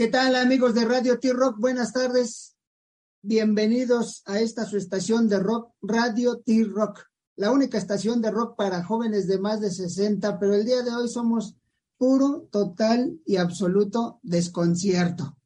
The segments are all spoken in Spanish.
¿Qué tal amigos de Radio T-Rock? Buenas tardes. Bienvenidos a esta su estación de rock, Radio T-Rock, la única estación de rock para jóvenes de más de 60, pero el día de hoy somos puro, total y absoluto desconcierto.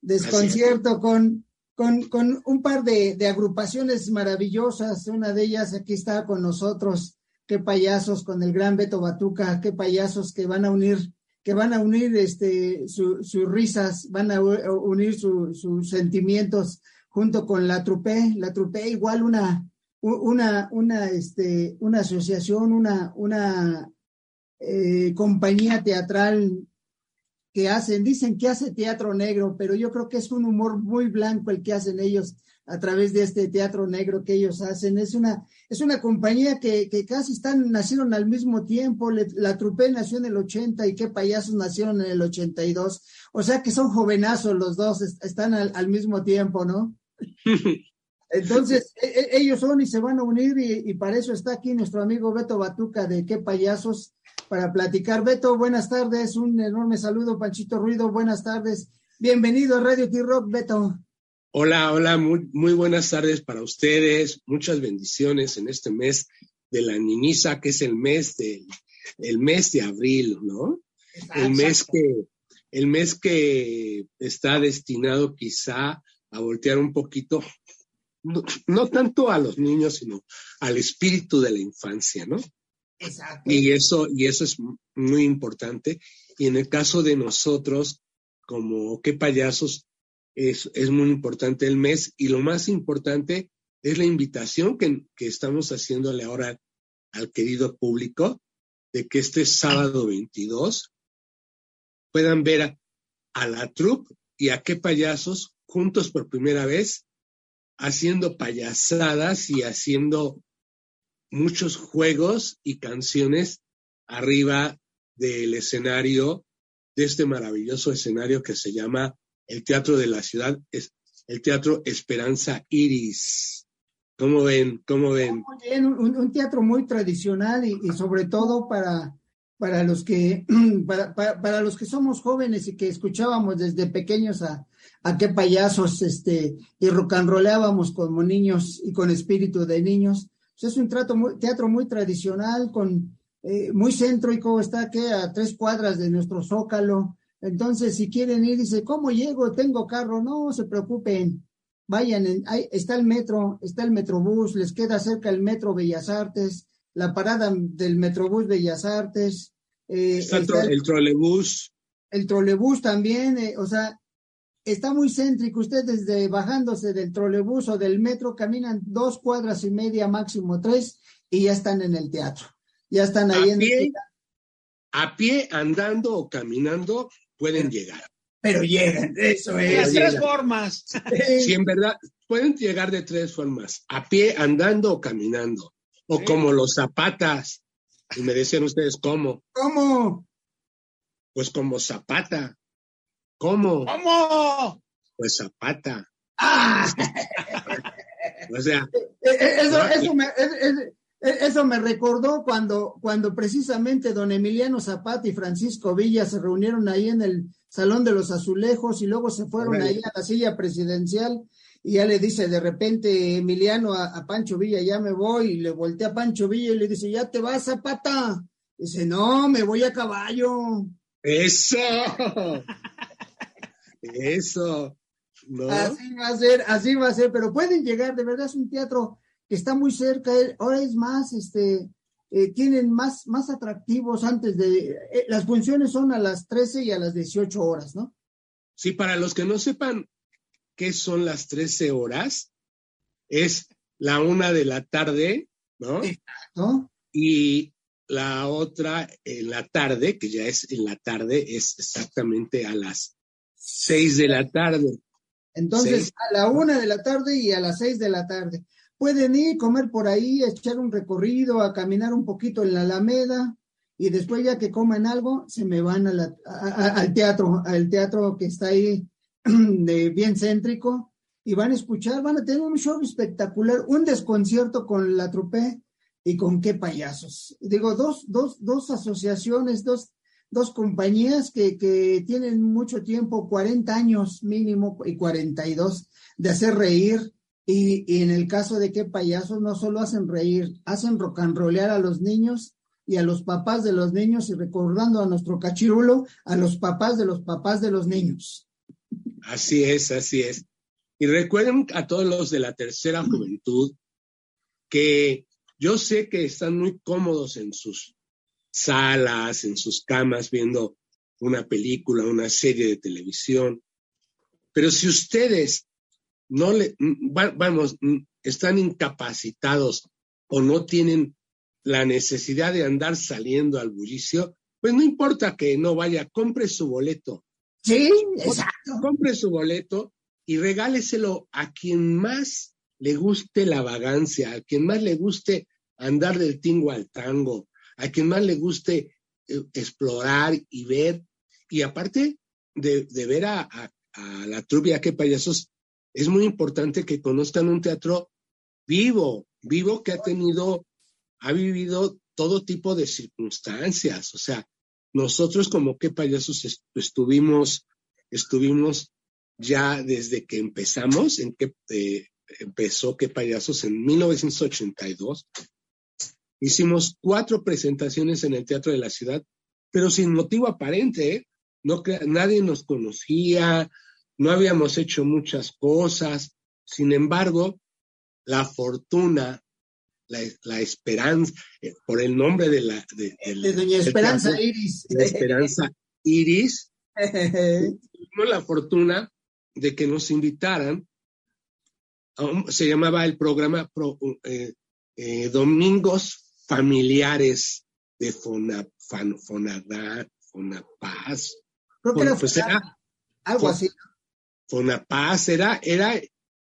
Desconcierto con, con, con, un par de, de agrupaciones maravillosas. Una de ellas aquí está con nosotros. Qué payasos con el gran Beto Batuca, qué payasos que van a unir que van a unir este, sus risas, van a unir sus sentimientos junto con la Trupe, la Trupe igual una, una, una, este, una asociación, una, una eh, compañía teatral que hacen, dicen que hace teatro negro, pero yo creo que es un humor muy blanco el que hacen ellos a través de este teatro negro que ellos hacen. Es una, es una compañía que, que casi están, nacieron al mismo tiempo. la Trupe nació en el 80 y qué payasos nacieron en el 82. O sea que son jovenazos los dos, están al, al mismo tiempo, ¿no? Entonces, e, e, ellos son y se van a unir y, y, para eso está aquí nuestro amigo Beto Batuca de qué payasos para platicar. Beto, buenas tardes, un enorme saludo, Panchito Ruido, buenas tardes. Bienvenido a Radio T-Rock, Beto. Hola, hola, muy, muy buenas tardes para ustedes. Muchas bendiciones en este mes de la niñiza, que es el mes de, el mes de abril, ¿no? El mes que, el mes que está destinado quizá a voltear un poquito, no, no tanto a los niños, sino al espíritu de la infancia, ¿no? Exacto. Y eso, y eso es muy importante. Y en el caso de nosotros, como qué payasos, es, es muy importante el mes y lo más importante es la invitación que, que estamos haciéndole ahora al querido público de que este sábado 22 puedan ver a, a la troupe y a qué payasos juntos por primera vez haciendo payasadas y haciendo muchos juegos y canciones arriba del escenario, de este maravilloso escenario que se llama el Teatro de la Ciudad, es el Teatro Esperanza Iris. ¿Cómo ven? ¿Cómo ven? Un, teatro muy tradicional y, sobre todo para, para los que para, para, los que somos jóvenes y que escuchábamos desde pequeños a, a qué payasos este y rocanroleábamos como niños y con espíritu de niños. Pues es un trato teatro muy tradicional con eh, muy céntrico, está que a tres cuadras de nuestro zócalo, entonces, si quieren ir, dice, ¿cómo llego? Tengo carro. No se preocupen. Vayan, en, ahí está el metro, está el metrobús, les queda cerca el metro Bellas Artes, la parada del metrobús Bellas Artes. Eh, está, está el, el, trolebús. El trolebús también, eh, o sea, está muy céntrico. Ustedes desde bajándose del trolebús o del metro caminan dos cuadras y media, máximo tres, y ya están en el teatro. Ya están ahí a en pie, el A pie, andando o caminando, pueden llegar. Pero llegan, eso es. De las tres formas. Sí, en verdad, pueden llegar de tres formas, a pie, andando o caminando. O sí. como los zapatas. Y me decían ustedes, ¿cómo? ¿Cómo? Pues como zapata. ¿Cómo? ¿Cómo? Pues zapata. Ah. o sea. Eso, ¿no? eso, me, eso me recordó cuando, cuando precisamente don Emiliano Zapata y Francisco Villa se reunieron ahí en el Salón de los Azulejos y luego se fueron ahí a la silla presidencial y ya le dice de repente Emiliano a, a, Pancho Villa, ya me voy, y le voltea a Pancho Villa y le dice, ya te vas, Zapata. Dice, no, me voy a caballo. Eso. Eso. ¿No? Así va a ser, así va a ser, pero pueden llegar, de verdad es un teatro está muy cerca, ahora es más, este, eh, tienen más, más atractivos antes de, eh, las funciones son a las 13 y a las 18 horas, ¿no? Sí, para los que no sepan qué son las 13 horas, es la una de la tarde, ¿no? Exacto. Y la otra en la tarde, que ya es en la tarde, es exactamente a las 6 de la tarde. Entonces, a la una de la tarde y a las 6 de la tarde pueden ir, comer por ahí, echar un recorrido, a caminar un poquito en la Alameda y después ya que comen algo, se me van al teatro, al teatro que está ahí de bien céntrico y van a escuchar, van a tener un show espectacular, un desconcierto con la trupe y con qué payasos. Digo, dos, dos, dos asociaciones, dos, dos compañías que, que tienen mucho tiempo, 40 años mínimo y 42, de hacer reír. Y, en el caso de que payasos no solo hacen reír, hacen rollear a los niños y a los papás de los niños y recordando a nuestro cachirulo, a los papás de los papás de los niños. Así es, así es. Y recuerden a todos los de la tercera juventud que yo sé que están muy cómodos en sus salas, en sus camas, viendo una película, una serie de televisión. Pero si ustedes no le, vamos, están incapacitados o no tienen la necesidad de andar saliendo al bullicio, pues no importa que no vaya, compre su boleto. Sí, exacto. Compre su boleto y regáleselo a quien más le guste la vagancia, a quien más le guste andar del tingo al tango, a quien más le guste eh, explorar y ver. Y aparte de, ver a, la trupia que payasos, es muy importante que conozcan un teatro vivo, vivo que ha tenido, ha vivido todo tipo de circunstancias. O sea, nosotros como que payasos estuvimos, estuvimos ya desde que empezamos, en que eh, empezó que payasos en 1982, Hicimos cuatro presentaciones en el Teatro de la Ciudad, pero sin motivo aparente. ¿eh? No, nadie nos conocía, no habíamos hecho muchas cosas. Sin embargo, la fortuna, la, esperanza, eh, por el nombre de la... De, Doña Esperanza Iris. La Esperanza Iris. tuvimos la fortuna de que nos invitaran, se llamaba el programa eh, Domingos familiares de Fona, Fonapaz. Creo que pues era, algo así. Fonapaz era, era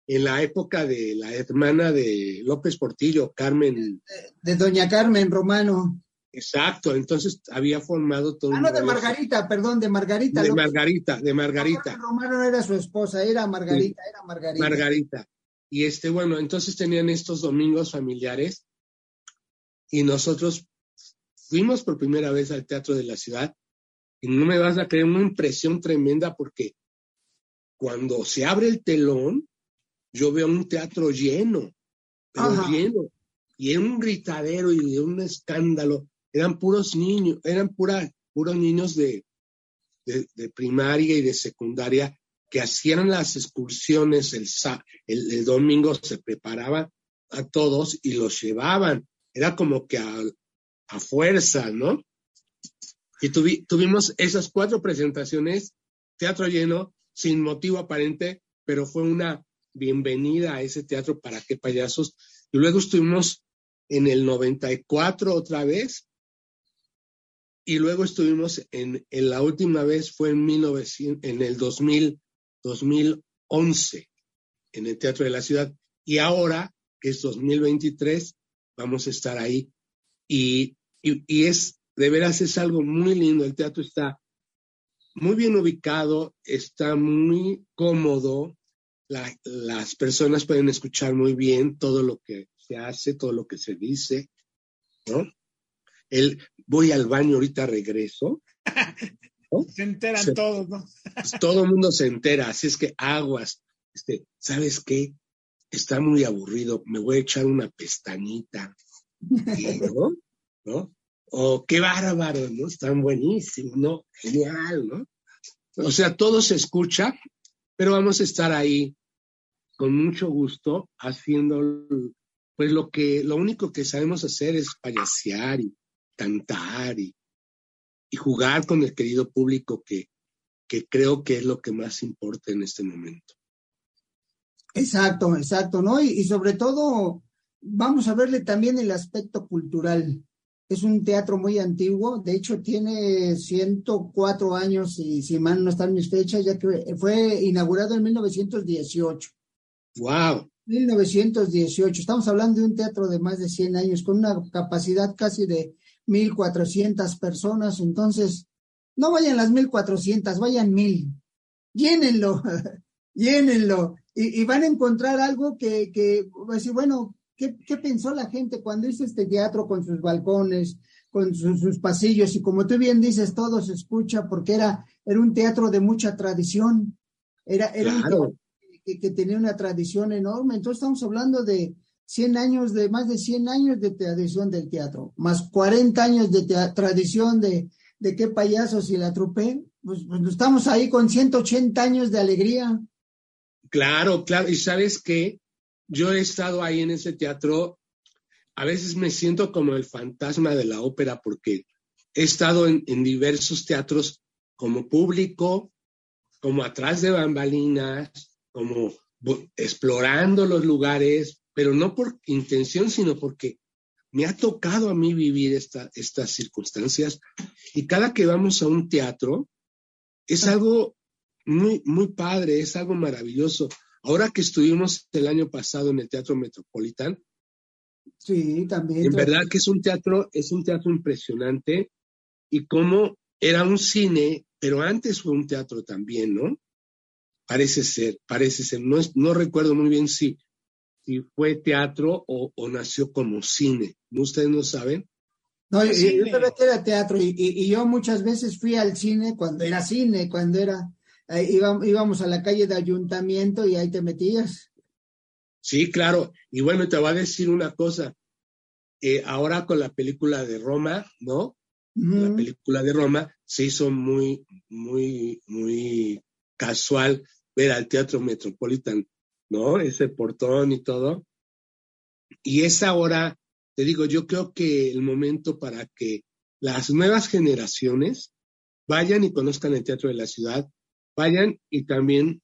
en la época de la hermana de López Portillo, Carmen. De, doña Carmen Romano. Exacto, entonces había formado todo. Ah, no, de Margarita, perdón, de Margarita. De Margarita, de Margarita. Romano era su esposa, era Margarita, era Margarita. Margarita. Y este, bueno, entonces tenían estos domingos familiares y nosotros fuimos por primera vez al Teatro de la Ciudad y no me vas a creer una impresión tremenda porque cuando se abre el telón, yo veo un teatro lleno, pero lleno, y en un gritadero y de un escándalo. Eran puros niños, eran pura, puros niños de, de, primaria y de secundaria que hacían las excursiones el, el, el domingo, se preparaba a todos y los llevaban era como que a, fuerza, ¿no? Y tuvimos esas cuatro presentaciones, teatro lleno, sin motivo aparente, pero fue una bienvenida a ese teatro para qué payasos. Y luego estuvimos en el 94 otra vez. Y luego estuvimos en, la última vez fue en, 1900, en el 2000, 2011 en el Teatro de la Ciudad. Y ahora, que es 2023, vamos a estar ahí. Y, es, de veras, es algo muy lindo. El teatro está muy bien ubicado, está muy cómodo. las personas pueden escuchar muy bien todo lo que se hace, todo lo que se dice, ¿no? El, voy al baño, ahorita regreso. Se enteran todos, ¿no? Pues, todo el mundo se entera, así es que aguas. Este, ¿Sabes qué? está muy aburrido, me voy a echar una pestañita. ¿No? ¿No? O qué bárbaro, ¿no? Están buenísimos, ¿no? Genial, ¿no? O sea, todo se escucha, pero vamos a estar ahí con mucho gusto haciendo, pues lo que, lo único que sabemos hacer es payasear y cantar y, y jugar con el querido público que, que creo que es lo que más importa en este momento. Exacto, exacto, ¿no? Y, sobre todo, vamos a verle también el aspecto cultural. Es un teatro muy antiguo, de hecho tiene 104 años, y si mal no están mis fechas, ya que fue inaugurado en 1918. ¡Wow! 1918. Estamos hablando de un teatro de más de 100 años, con una capacidad casi de 1.400 personas. Entonces, no vayan las 1.400, vayan 1.000. Llénenlo, llénenlo y, van a encontrar algo que, que decir, bueno, ¿qué, qué pensó la gente cuando hizo este teatro con sus balcones, con sus, pasillos? Y como tú bien dices, todo se escucha porque era, era un teatro de mucha tradición. Era, era un teatro que, que, tenía una tradición enorme. Entonces estamos hablando de 100 años, de más de 100 años de tradición del teatro, más 40 años de tradición de, de qué payasos y la trupe. Pues, pues estamos ahí con 180 años de alegría. Claro, claro. Y sabes qué, yo he estado ahí en ese teatro, a veces me siento como el fantasma de la ópera porque he estado en, diversos teatros como público, como atrás de bambalinas, como explorando los lugares, pero no por intención, sino porque me ha tocado a mí vivir estas circunstancias. Y cada que vamos a un teatro es algo muy, muy padre, es algo maravilloso. Ahora que estuvimos el año pasado en el Teatro Metropolitán, sí, también. En verdad que es un teatro, es un teatro impresionante y como era un cine, pero antes fue un teatro también, ¿no? Parece ser, parece ser. No, no recuerdo muy bien si, si fue teatro o, nació como cine. ¿Ustedes no saben? No, yo, yo que era teatro y, y, yo muchas veces fui al cine cuando era cine, cuando era íbamos a la calle de ayuntamiento y ahí te metías. Sí, claro. Y bueno, te voy a decir una cosa. Eh, ahora con la película de Roma, ¿no? La película de Roma se hizo muy, muy, muy casual ver al Teatro Metropolitan, ¿no? Ese portón y todo. Y es ahora, te digo, yo creo que el momento para que las nuevas generaciones vayan y conozcan el Teatro de la Ciudad, vayan y también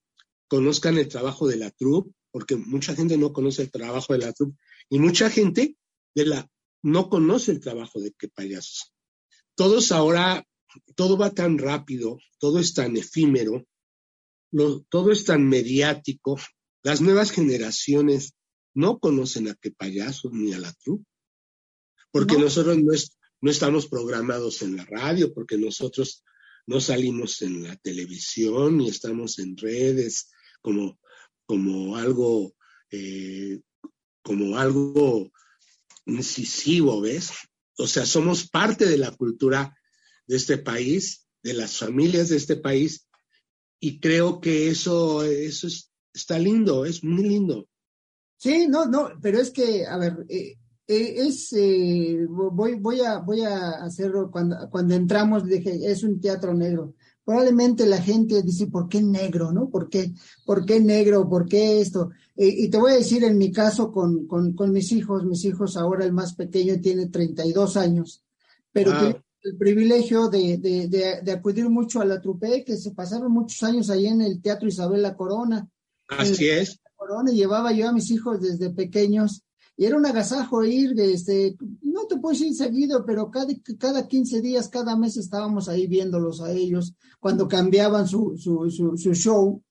conozcan el trabajo de la troupe, porque mucha gente no conoce el trabajo de la troupe y mucha gente de la no conoce el trabajo de qué payasos. Todos ahora, todo va tan rápido, todo es tan efímero, todo es tan mediático. Las nuevas generaciones no conocen a qué payasos ni a la troupe, porque nosotros no, no estamos programados en la radio, porque nosotros no salimos en la televisión ni estamos en redes como, como algo, eh, como algo incisivo, ¿ves? O sea, somos parte de la cultura de este país, de las familias de este país, y creo que eso, eso está lindo, es muy lindo. Sí, no, no, pero es que, a ver, eh, eh, es, eh, voy, voy, a, voy a hacerlo cuando, cuando entramos, dije, es un teatro negro. Probablemente la gente dice, ¿por qué negro? ¿No? ¿Por qué, por qué negro? ¿Por qué esto? y te voy a decir en mi caso con, con, con, mis hijos, mis hijos ahora el más pequeño tiene 32 años, pero el privilegio de, de, de, de, acudir mucho a la trupe, que se pasaron muchos años ahí en el Teatro Isabel La Corona. Así es. Corona, llevaba yo a mis hijos desde pequeños y era un agasajo ir, este, no te puedo decir seguido, pero cada, cada 15 días, cada mes estábamos ahí viéndolos a ellos cuando cambiaban su, su, su, show.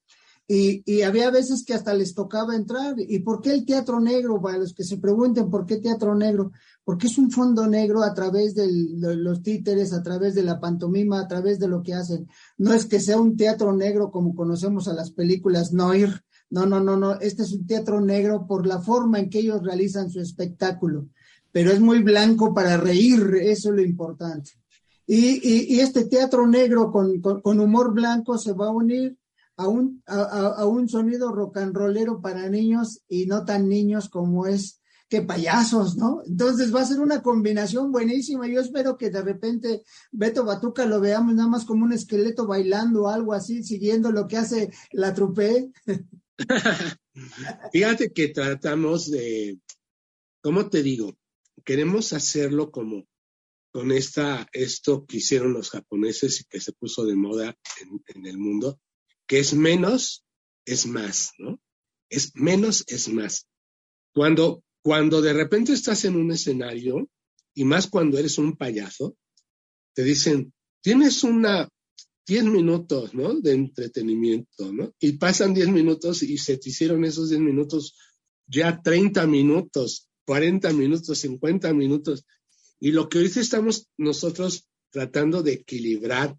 Y, y, había veces que hasta les tocaba entrar. ¿Y por qué el teatro negro? Para los que se pregunten por qué teatro negro, porque es un fondo negro a través de los títeres, a través de la pantomima, a través de lo que hacen. No es que sea un teatro negro como conocemos a las películas Noir, no, no, no, no, este es un teatro negro por la forma en que ellos realizan su espectáculo, pero es muy blanco para reír, eso es lo importante. Y, y, este teatro negro con, con, humor blanco se va a unir a un, a, a un sonido rock and rollero para niños y no tan niños como es que payasos, ¿no? Entonces va a ser una combinación buenísima. Yo espero que de repente Beto Batuca lo veamos nada más como un esqueleto bailando o algo así, siguiendo lo que hace la trupe. Fíjate que tratamos de, ¿cómo te digo? Queremos hacerlo como con esta, esto que hicieron los japoneses y que se puso de moda en, el mundo, que es menos, es más, ¿no? Es menos, es más. Cuando, cuando de repente estás en un escenario, y más cuando eres un payaso, te dicen, tienes una, 10 minutos, ¿no? De entretenimiento, ¿no? Y pasan 10 minutos y se te hicieron esos 10 minutos ya 30 minutos, 40 minutos, 50 minutos. Y lo que hoy estamos nosotros tratando de equilibrar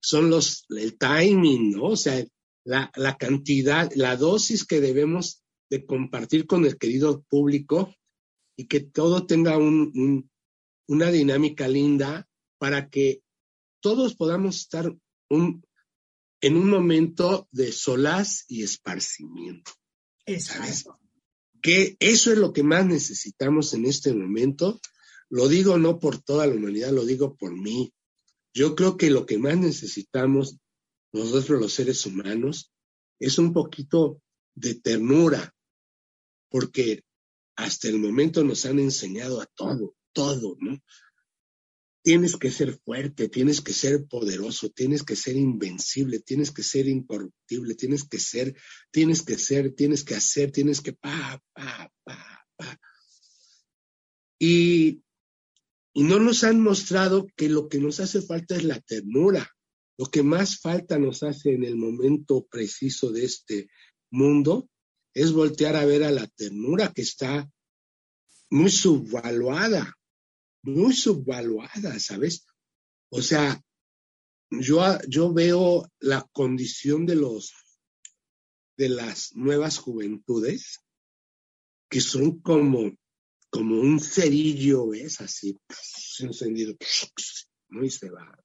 son los, el timing, ¿no? O sea, la, la cantidad, la dosis que debemos de compartir con el querido público y que todo tenga una dinámica linda para que todos podamos estar en un momento de solaz y esparcimiento. Exacto. Que eso es lo que más necesitamos en este momento. Lo digo no por toda la humanidad, lo digo por mí. Yo creo que lo que más necesitamos nosotros los seres humanos es un poquito de ternura, porque hasta el momento nos han enseñado a todo, todo, ¿no? Tienes que ser fuerte, tienes que ser poderoso, tienes que ser invencible, tienes que ser incorruptible, tienes que ser, tienes que ser, tienes que hacer, tienes que pa. Y, y no nos han mostrado que lo que nos hace falta es la ternura. Lo que más falta nos hace en el momento preciso de este mundo es voltear a ver a la ternura que está muy subvaluada, muy subvaluada, ¿sabes? O sea, yo, yo veo la condición de los de las nuevas juventudes que son como como un cerillo, ¿ves? Así, encendido, muy se va.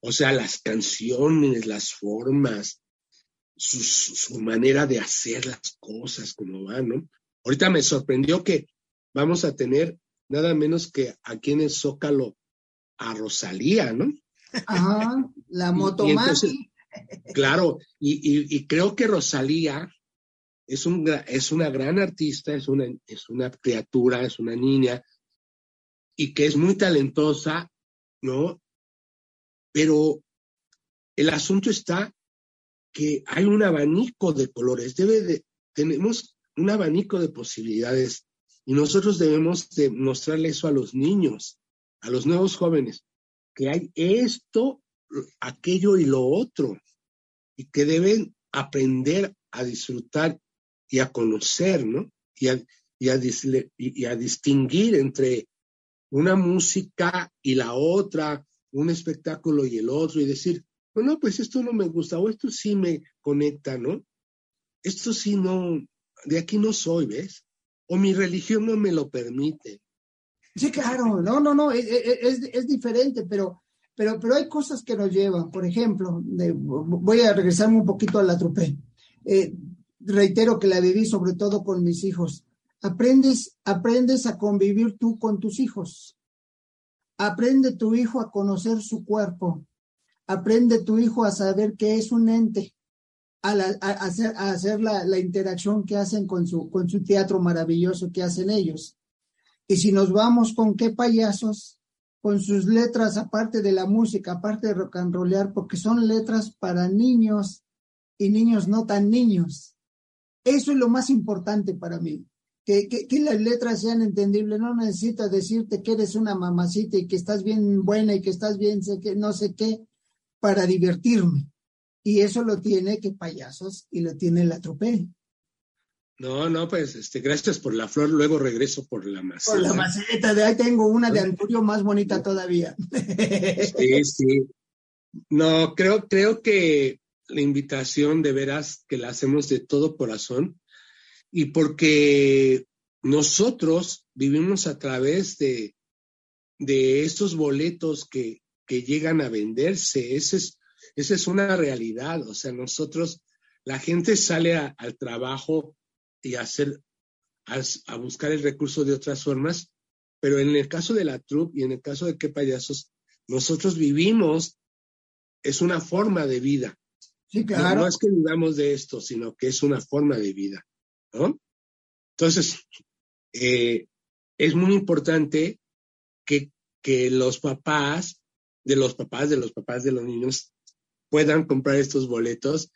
O sea, las canciones, las formas, su, manera de hacer las cosas, como van, ¿no? Ahorita me sorprendió que vamos a tener nada menos que aquí en el Zócalo a Rosalía, ¿no? Ajá, la moto Claro, y, creo que Rosalía es, un, es una gran artista, es una, es una criatura, es una niña, y que es muy talentosa, ¿no? Pero el asunto está que hay un abanico de colores, debe de, tenemos un abanico de posibilidades y nosotros debemos de mostrarle eso a los niños, a los nuevos jóvenes, que hay esto, aquello y lo otro, y que deben aprender a disfrutar y a conocer, ¿no? Y a, y a distinguir entre una música y la otra, un espectáculo y el otro y decir, bueno, pues esto no me gusta o esto sí me conecta, ¿no? Esto sí no, de aquí no soy, ¿ves? O mi religión no me lo permite. Sí, claro, no, no, no, es, es, diferente, pero, pero, pero hay cosas que nos llevan. Por ejemplo, voy a regresarme un poquito a la trupe. Eh, reitero que la viví sobre todo con mis hijos. Aprendes, aprendes a convivir tú con tus hijos. Aprende tu hijo a conocer su cuerpo. Aprende tu hijo a saber qué es un ente, a, hacer, la, interacción que hacen con su, teatro maravilloso que hacen ellos. Y si nos vamos con qué payasos, con sus letras, aparte de la música, aparte de rock and rollear, porque son letras para niños y niños no tan niños. Eso es lo más importante para mí que, las letras sean entendibles. No necesitas decirte que eres una mamacita y que estás bien buena y que estás bien, sé que, no sé qué, para divertirme. Y eso lo tiene que payasos y lo tiene la trope. No, no, pues este, gracias por la flor, luego regreso por la maceta. Por la maceta, de ahí tengo una de Anturio más bonita todavía. Sí, sí. No, creo, creo que la invitación de veras que la hacemos de todo corazón y porque nosotros vivimos a través de, de estos boletos que, que llegan a venderse. Esa es, esa es una realidad. O sea, nosotros, la gente sale al trabajo y a, hacer, a, buscar el recurso de otras formas, pero en el caso de la troupe y en el caso de qué payasos, nosotros vivimos, es una forma de vida. Sí, claro. no es que vivamos de esto, sino que es una forma de vida. Entonces, eh, es muy importante que, los papás, de los papás, de los papás de los niños, puedan comprar estos boletos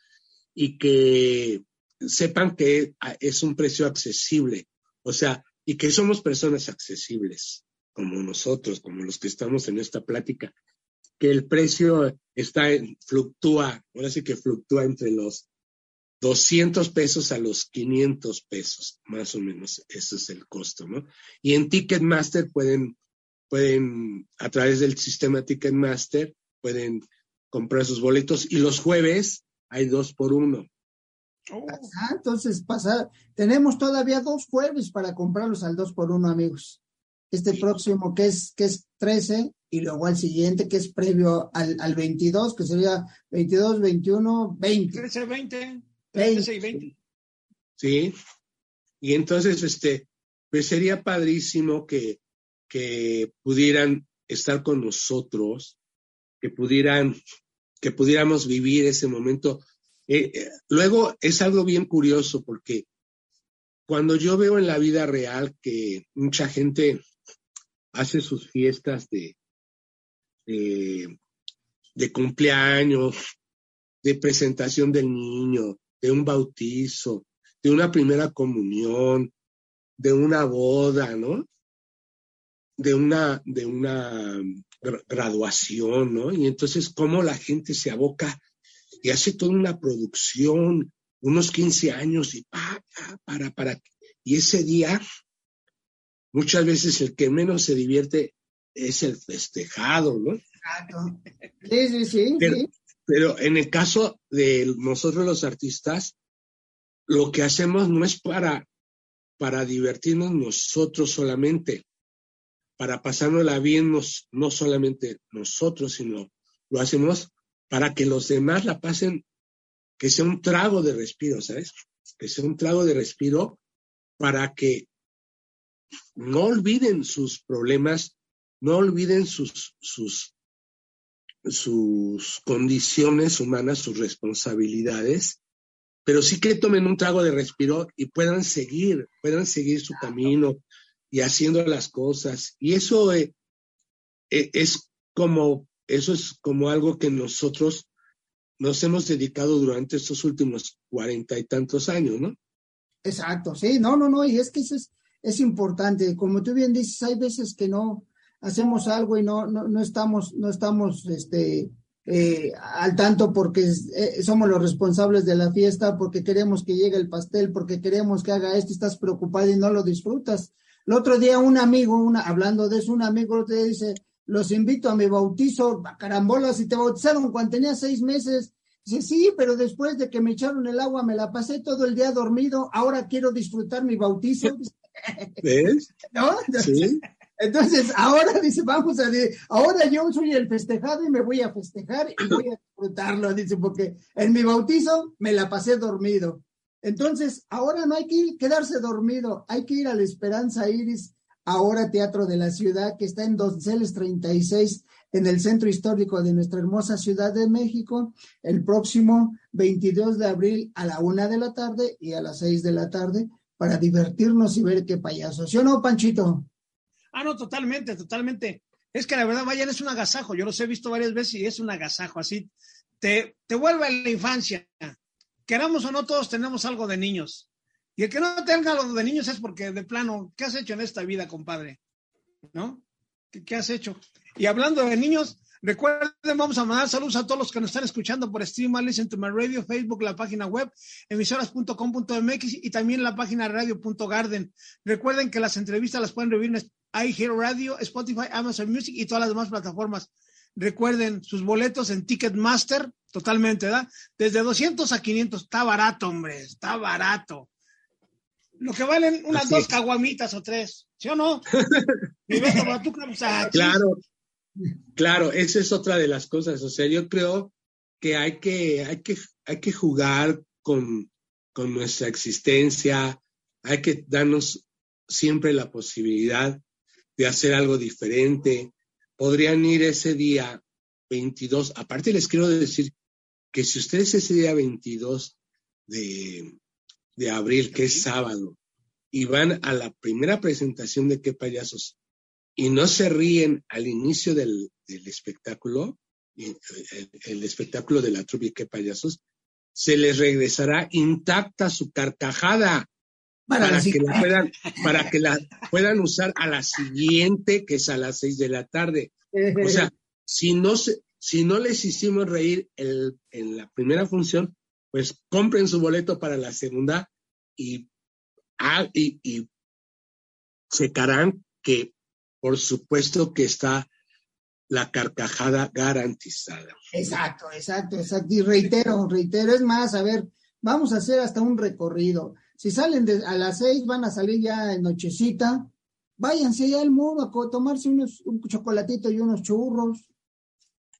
y que sepan que es un precio accesible, o sea, y que somos personas accesibles, como nosotros, como los que estamos en esta plática, que el precio está fluctúa, ahora sí que fluctúa entre los 200 pesos a los 500 pesos, más o menos, ese es el costo, ¿no? Y en Ticketmaster pueden, pueden, a través del sistema Ticketmaster, pueden comprar sus boletos y los jueves hay dos por uno. Oh. entonces, pasar, tenemos todavía dos jueves para comprarlos al 2 por 1 amigos. Este próximo que es, que es 13 y luego al siguiente que es previo al, al 22, que sería 22, 21, 20. 13, 20. 13 y 20. Sí. Y entonces, este, pues sería padrísimo que, que pudieran estar con nosotros, que pudieran, que pudiéramos vivir ese momento. Eh, eh, luego es algo bien curioso porque cuando yo veo en la vida real que mucha gente hace sus fiestas de, de cumpleaños, de presentación del niño, de un bautizo, de una primera comunión, de una boda, ¿no? De una, de una graduación, ¿no? Y entonces, cómo la gente se aboca y hace toda una producción, unos 15 años y para, para, para. Y ese día, muchas veces el que menos se divierte es el festejado, ¿no? Sí, sí, sí. Pero, en el caso de nosotros los artistas, lo que hacemos no es para, para divertirnos nosotros solamente, para pasárnosla bien no solamente nosotros, sino lo hacemos para que los demás la pasen, que sea un trago de respiro, ¿sabes? Que sea un trago de respiro para que no olviden sus problemas, no olviden sus, sus, sus condiciones humanas, sus responsabilidades, pero sí que tomen un trago de respiro y puedan seguir, puedan seguir su camino y haciendo las cosas. Y eso eh, eh, es como, eso es como algo que nosotros nos hemos dedicado durante estos últimos cuarenta y tantos años, ¿no? Exacto, sí, no, no, no, y es que eso es, es importante. Como tú bien dices, hay veces que no hacemos algo y no, no, no estamos, no estamos, este, eh, al tanto porque eh, somos los responsables de la fiesta, porque queremos que llegue el pastel, porque queremos que haga esto, estás preocupado y no lo disfrutas. El otro día un amigo, una, hablando de eso, un amigo te dice, los invito a mi bautizo, carambolas, y te bautizaron cuando tenía seis meses. Dice, sí, pero después de que me echaron el agua, me la pasé todo el día dormido, ahora quiero disfrutar mi bautizo. ¿Ves? ¿No? ¿Sí? Entonces, ahora dice, vamos a ver, ahora yo soy el festejado y me voy a festejar y voy a disfrutarlo, dice, porque en mi bautizo me la pasé dormido. Entonces, ahora no hay que quedarse dormido, hay que ir a la Esperanza Iris, ahora Teatro de la Ciudad, que está en Donceles 36, en el centro histórico de nuestra hermosa Ciudad de México, el próximo 22 de abril a la una de la tarde y a las seis de la tarde, para divertirnos y ver qué payaso. ¿Sí o no, Panchito? Ah, no, totalmente, totalmente. Es que la verdad, vayan, es un agasajo. Yo los he visto varias veces y es un agasajo. Así te, te vuelve a la infancia. Queramos o no, todos tenemos algo de niños. Y el que no tenga algo de niños es porque, de plano, ¿qué has hecho en esta vida, compadre? ¿No? ¿Qué, has hecho? Y hablando de niños, Recuerden, vamos a mandar saludos a todos los que nos están escuchando por Stream, Listen to My Radio, Facebook, la página web, emisoras.com.mx y también la página radio.garden. Recuerden que las entrevistas las pueden revivir en iHear Radio, Spotify, Amazon Music y todas las demás plataformas. Recuerden sus boletos en Ticketmaster, totalmente, ¿verdad? Desde 200 a 500, está barato, hombre, está barato. Lo que valen unas dos caguamitas o tres, ¿sí o no? claro, Claro, esa es otra de las cosas. O sea, yo creo que hay que, hay que, hay que jugar con, con nuestra existencia, hay que darnos siempre la posibilidad de hacer algo diferente. Podrían ir ese día 22. Aparte les quiero decir que si ustedes ese día 22 de, de abril, que es sábado, y van a la primera presentación de qué payasos y no se ríen al inicio del, espectáculo, el, espectáculo de la trupe que payasos, se les regresará intacta su carcajada para, que la puedan, para que la puedan usar a la siguiente, que es a las seis de la tarde. O sea, si no se, si no les hicimos reír en la primera función, pues compren su boleto para la segunda y, ah, y, y checarán que por supuesto que está la carcajada garantizada. Exacto, exacto, exacto. Y reitero, reitero, es más, a ver, vamos a hacer hasta un recorrido. Si salen a las seis, van a salir ya en nochecita. Váyanse allá al mono a tomarse unos, un chocolatito y unos churros.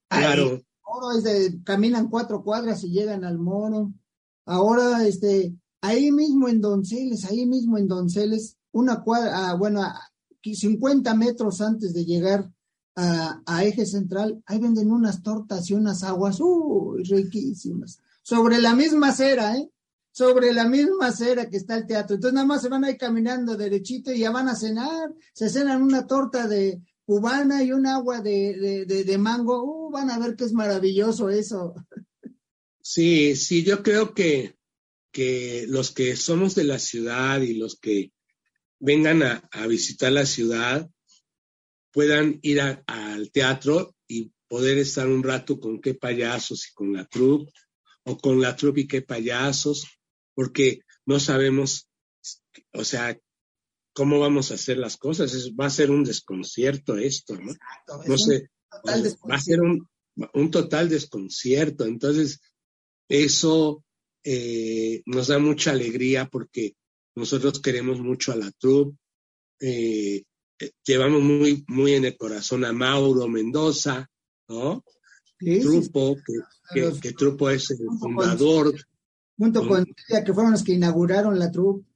Claro. Ahora es de, caminan cuatro cuadras y llegan al mono. Ahora, este, ahí mismo en Donceles, ahí mismo en Donceles, una cuadra, ah, bueno, 50 metros antes de llegar a, a, Eje Central, ahí venden unas tortas y unas aguas, uy, riquísimas. Sobre la misma acera, ¿eh? Sobre la misma acera que está el teatro. Entonces nada más se van ahí caminando derechito y ya van a cenar. Se cenan una torta de cubana y un agua de, de, de, mango. Uh, van a ver que es maravilloso eso. Sí, sí, yo creo que, que los que somos de la ciudad y los que vengan a, a visitar la ciudad puedan ir al teatro y poder estar un rato con qué payasos y con la troupe, o con la troupe y qué payasos, porque no sabemos, o sea, cómo vamos a hacer las cosas. va a ser un desconcierto esto, ¿no? no sé, va a ser un, un total desconcierto. Entonces, eso eh, nos da mucha alegría porque nosotros queremos mucho a la troupe. Eh, eh, llevamos muy, muy en el corazón a Mauro Mendoza, ¿no? Trupo, que, que, Trupo es el fundador. Junto con ella, que fueron los que inauguraron la Trupo.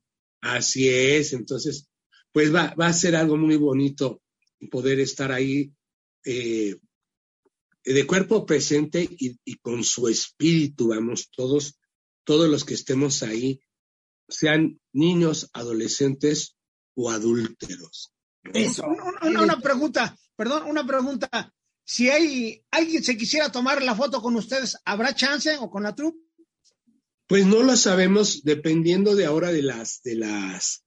Así es, entonces, pues va, va a ser algo muy bonito poder estar ahí eh, de cuerpo presente y, y, con su espíritu, vamos, todos, todos los que estemos ahí, sean niños, adolescentes o adúlteros. Eso. Una, pregunta, perdón, una pregunta. Si hay alguien se quisiera tomar la foto con ustedes, ¿habrá chance o con la trupe? Pues no lo sabemos, dependiendo de ahora de las, de las,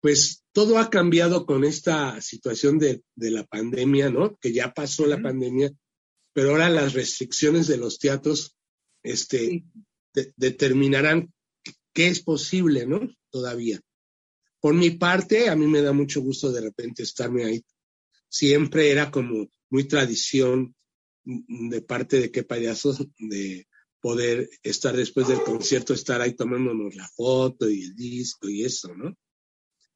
pues todo ha cambiado con esta situación de, de la pandemia, ¿no? Que ya pasó la pandemia, pero ahora las restricciones de los teatros, este, determinarán qué es posible, ¿no? Todavía. Por mi parte, a mí me da mucho gusto de repente estarme ahí. Siempre era como muy tradición de parte de qué payasos de poder estar después del concierto, estar ahí tomándonos la foto y el disco y eso, ¿no?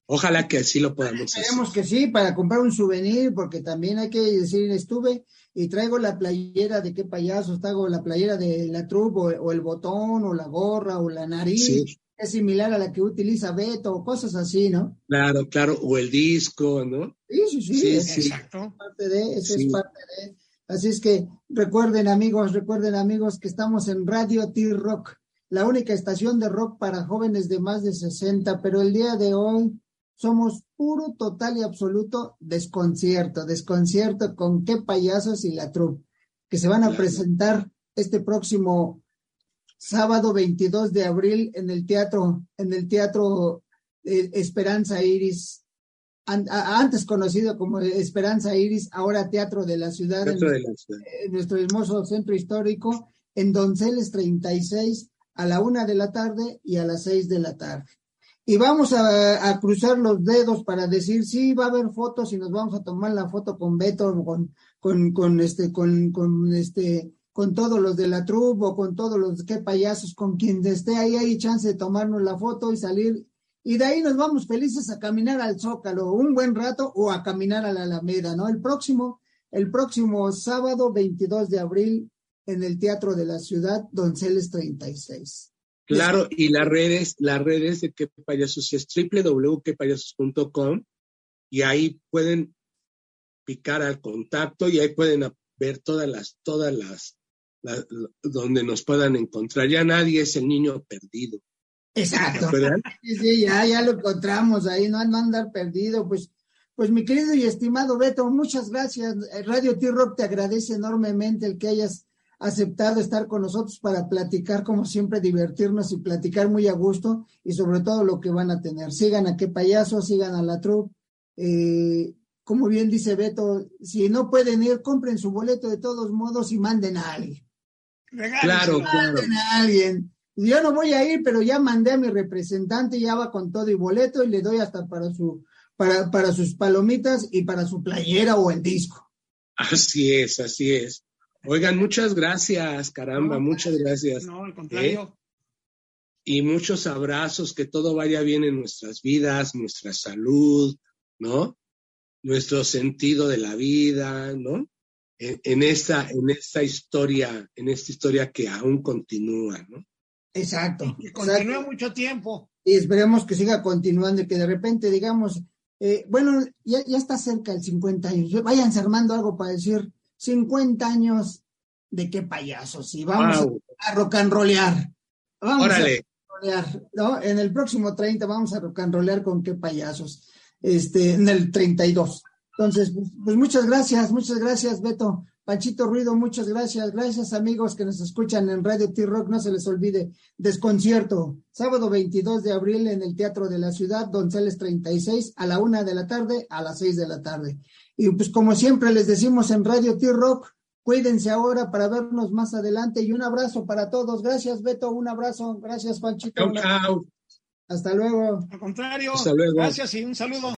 Ojalá que así lo podamos hacer. Esperemos que sí, para comprar un souvenir, porque también hay que decir, estuve y traigo la playera de qué payasos, traigo la playera de la truco o, el botón, o la gorra, o la nariz, es similar a la que utiliza Beto o cosas así, ¿no? Claro, claro, o el disco, ¿no? Sí, sí, sí, exacto. Es parte de, eso es parte de. Así es que recuerden amigos, recuerden amigos que estamos en Radio T-Rock, la única estación de rock para jóvenes de más de 60, pero el día de hoy somos puro, total y absoluto desconcierto, desconcierto con qué payasos y la troupe, que se van a presentar este próximo sábado 22 de abril en el teatro, en el teatro eh, Esperanza Iris, antes conocido como Esperanza Iris, ahora Teatro de la Ciudad, en, nuestro hermoso centro histórico, en Donceles 36, a la una de la tarde y a las seis de la tarde. Y vamos a, a, cruzar los dedos para decir, sí, va a haber fotos y nos vamos a tomar la foto con Beto, con, con, con este, con, con este, con todos los de la troupe o con todos los que payasos, con quien esté ahí, hay chance de tomarnos la foto y salir. Y de ahí nos vamos felices a caminar al Zócalo un buen rato o a caminar a la Alameda, ¿no? El próximo, el próximo sábado 22 de abril en el Teatro de la Ciudad, Donceles 36. Claro, y las redes, las redes de qué payasos es www.quepayasos.com y ahí pueden picar al contacto y ahí pueden ver todas las, todas las donde nos puedan encontrar. Ya nadie es el niño perdido. Exacto. Sí, sí, ya, ya lo encontramos ahí, no, no andar perdido. Pues, pues mi querido y estimado Beto, muchas gracias. Radio T-Rock te agradece enormemente el que hayas aceptado estar con nosotros para platicar, como siempre, divertirnos y platicar muy a gusto y sobre todo lo que van a tener. Sigan a qué payaso, sigan a la troupe. Eh, como bien dice Beto, si no pueden ir, compren su boleto de todos modos y manden a alguien claro, claro. A alguien. Yo no voy a ir, pero ya mandé a mi representante, ya va con todo y boleto y le doy hasta para su para, para sus palomitas y para su playera o el disco. Así es, así es. Oigan, muchas gracias, caramba, muchas gracias. No, al contrario. y muchos abrazos, que todo vaya bien en nuestras vidas, nuestra salud, ¿no? Nuestro sentido de la vida, ¿no? En, esta, en esta historia, en esta historia que aún continúa, ¿no? Exacto. Y que continúa mucho tiempo. Y esperemos que siga continuando y que de repente digamos, eh, bueno, ya, ya, está cerca el 50 años, váyanse armando algo para decir 50 años de qué payasos, y vamos a rock and rollear. Vamos Órale. ¿no? En el próximo 30 vamos a rocanrolear con qué payasos, este, en el 32. Entonces, pues, pues muchas gracias, muchas gracias, Beto. Panchito Ruido, muchas gracias. Gracias, amigos que nos escuchan en Radio T-Rock. No se les olvide, desconcierto, sábado 22 de abril en el Teatro de la Ciudad, Donceles 36, a la una de la tarde, a las seis de la tarde. Y pues, como siempre les decimos en Radio T-Rock, Cuídense ahora para vernos más adelante y un abrazo para todos. Gracias, Beto. Un abrazo. Gracias, Panchito. Chao, chao. Hasta luego. Al contrario. Hasta luego. Gracias y un saludo.